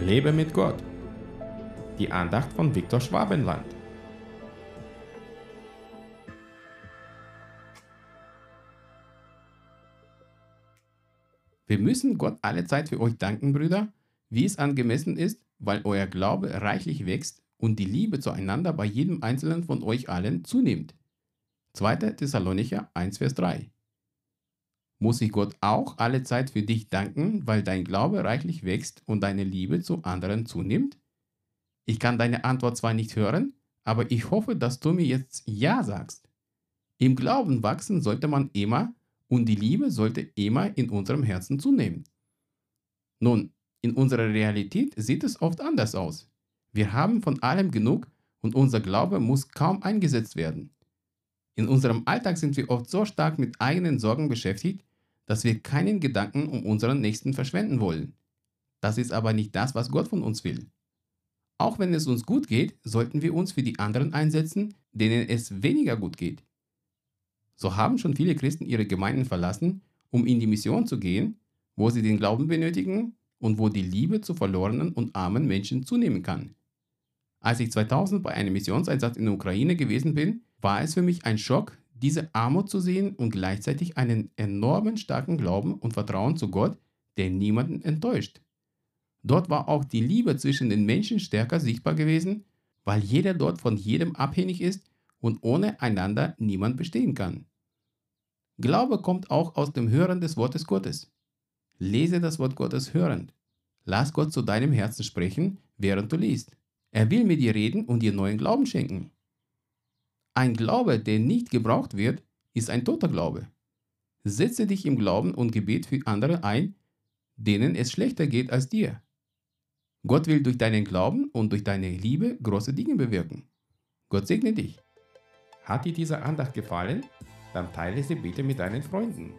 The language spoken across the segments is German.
Lebe mit Gott. Die Andacht von Viktor Schwabenland. Wir müssen Gott alle Zeit für euch danken, Brüder, wie es angemessen ist, weil euer Glaube reichlich wächst und die Liebe zueinander bei jedem einzelnen von euch allen zunimmt. 2. Thessalonicher 1, Vers 3. Muss ich Gott auch alle Zeit für dich danken, weil dein Glaube reichlich wächst und deine Liebe zu anderen zunimmt? Ich kann deine Antwort zwar nicht hören, aber ich hoffe, dass du mir jetzt Ja sagst. Im Glauben wachsen sollte man immer und die Liebe sollte immer in unserem Herzen zunehmen. Nun, in unserer Realität sieht es oft anders aus. Wir haben von allem genug und unser Glaube muss kaum eingesetzt werden. In unserem Alltag sind wir oft so stark mit eigenen Sorgen beschäftigt, dass wir keinen Gedanken um unseren Nächsten verschwenden wollen. Das ist aber nicht das, was Gott von uns will. Auch wenn es uns gut geht, sollten wir uns für die anderen einsetzen, denen es weniger gut geht. So haben schon viele Christen ihre Gemeinden verlassen, um in die Mission zu gehen, wo sie den Glauben benötigen und wo die Liebe zu verlorenen und armen Menschen zunehmen kann. Als ich 2000 bei einem Missionseinsatz in der Ukraine gewesen bin, war es für mich ein Schock, diese Armut zu sehen und gleichzeitig einen enormen starken Glauben und Vertrauen zu Gott, der niemanden enttäuscht. Dort war auch die Liebe zwischen den Menschen stärker sichtbar gewesen, weil jeder dort von jedem abhängig ist und ohne einander niemand bestehen kann. Glaube kommt auch aus dem Hören des Wortes Gottes. Lese das Wort Gottes hörend. Lass Gott zu deinem Herzen sprechen, während du liest. Er will mit dir reden und dir neuen Glauben schenken. Ein Glaube, der nicht gebraucht wird, ist ein toter Glaube. Setze dich im Glauben und Gebet für andere ein, denen es schlechter geht als dir. Gott will durch deinen Glauben und durch deine Liebe große Dinge bewirken. Gott segne dich. Hat dir diese Andacht gefallen? Dann teile sie bitte mit deinen Freunden.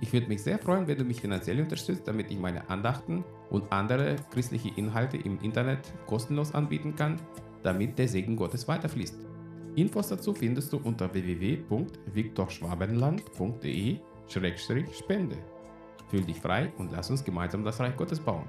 Ich würde mich sehr freuen, wenn du mich finanziell unterstützt, damit ich meine Andachten und andere christliche Inhalte im Internet kostenlos anbieten kann, damit der Segen Gottes weiterfließt. Infos dazu findest du unter www.viktorschwabenland.de-spende. Fühl dich frei und lass uns gemeinsam das Reich Gottes bauen.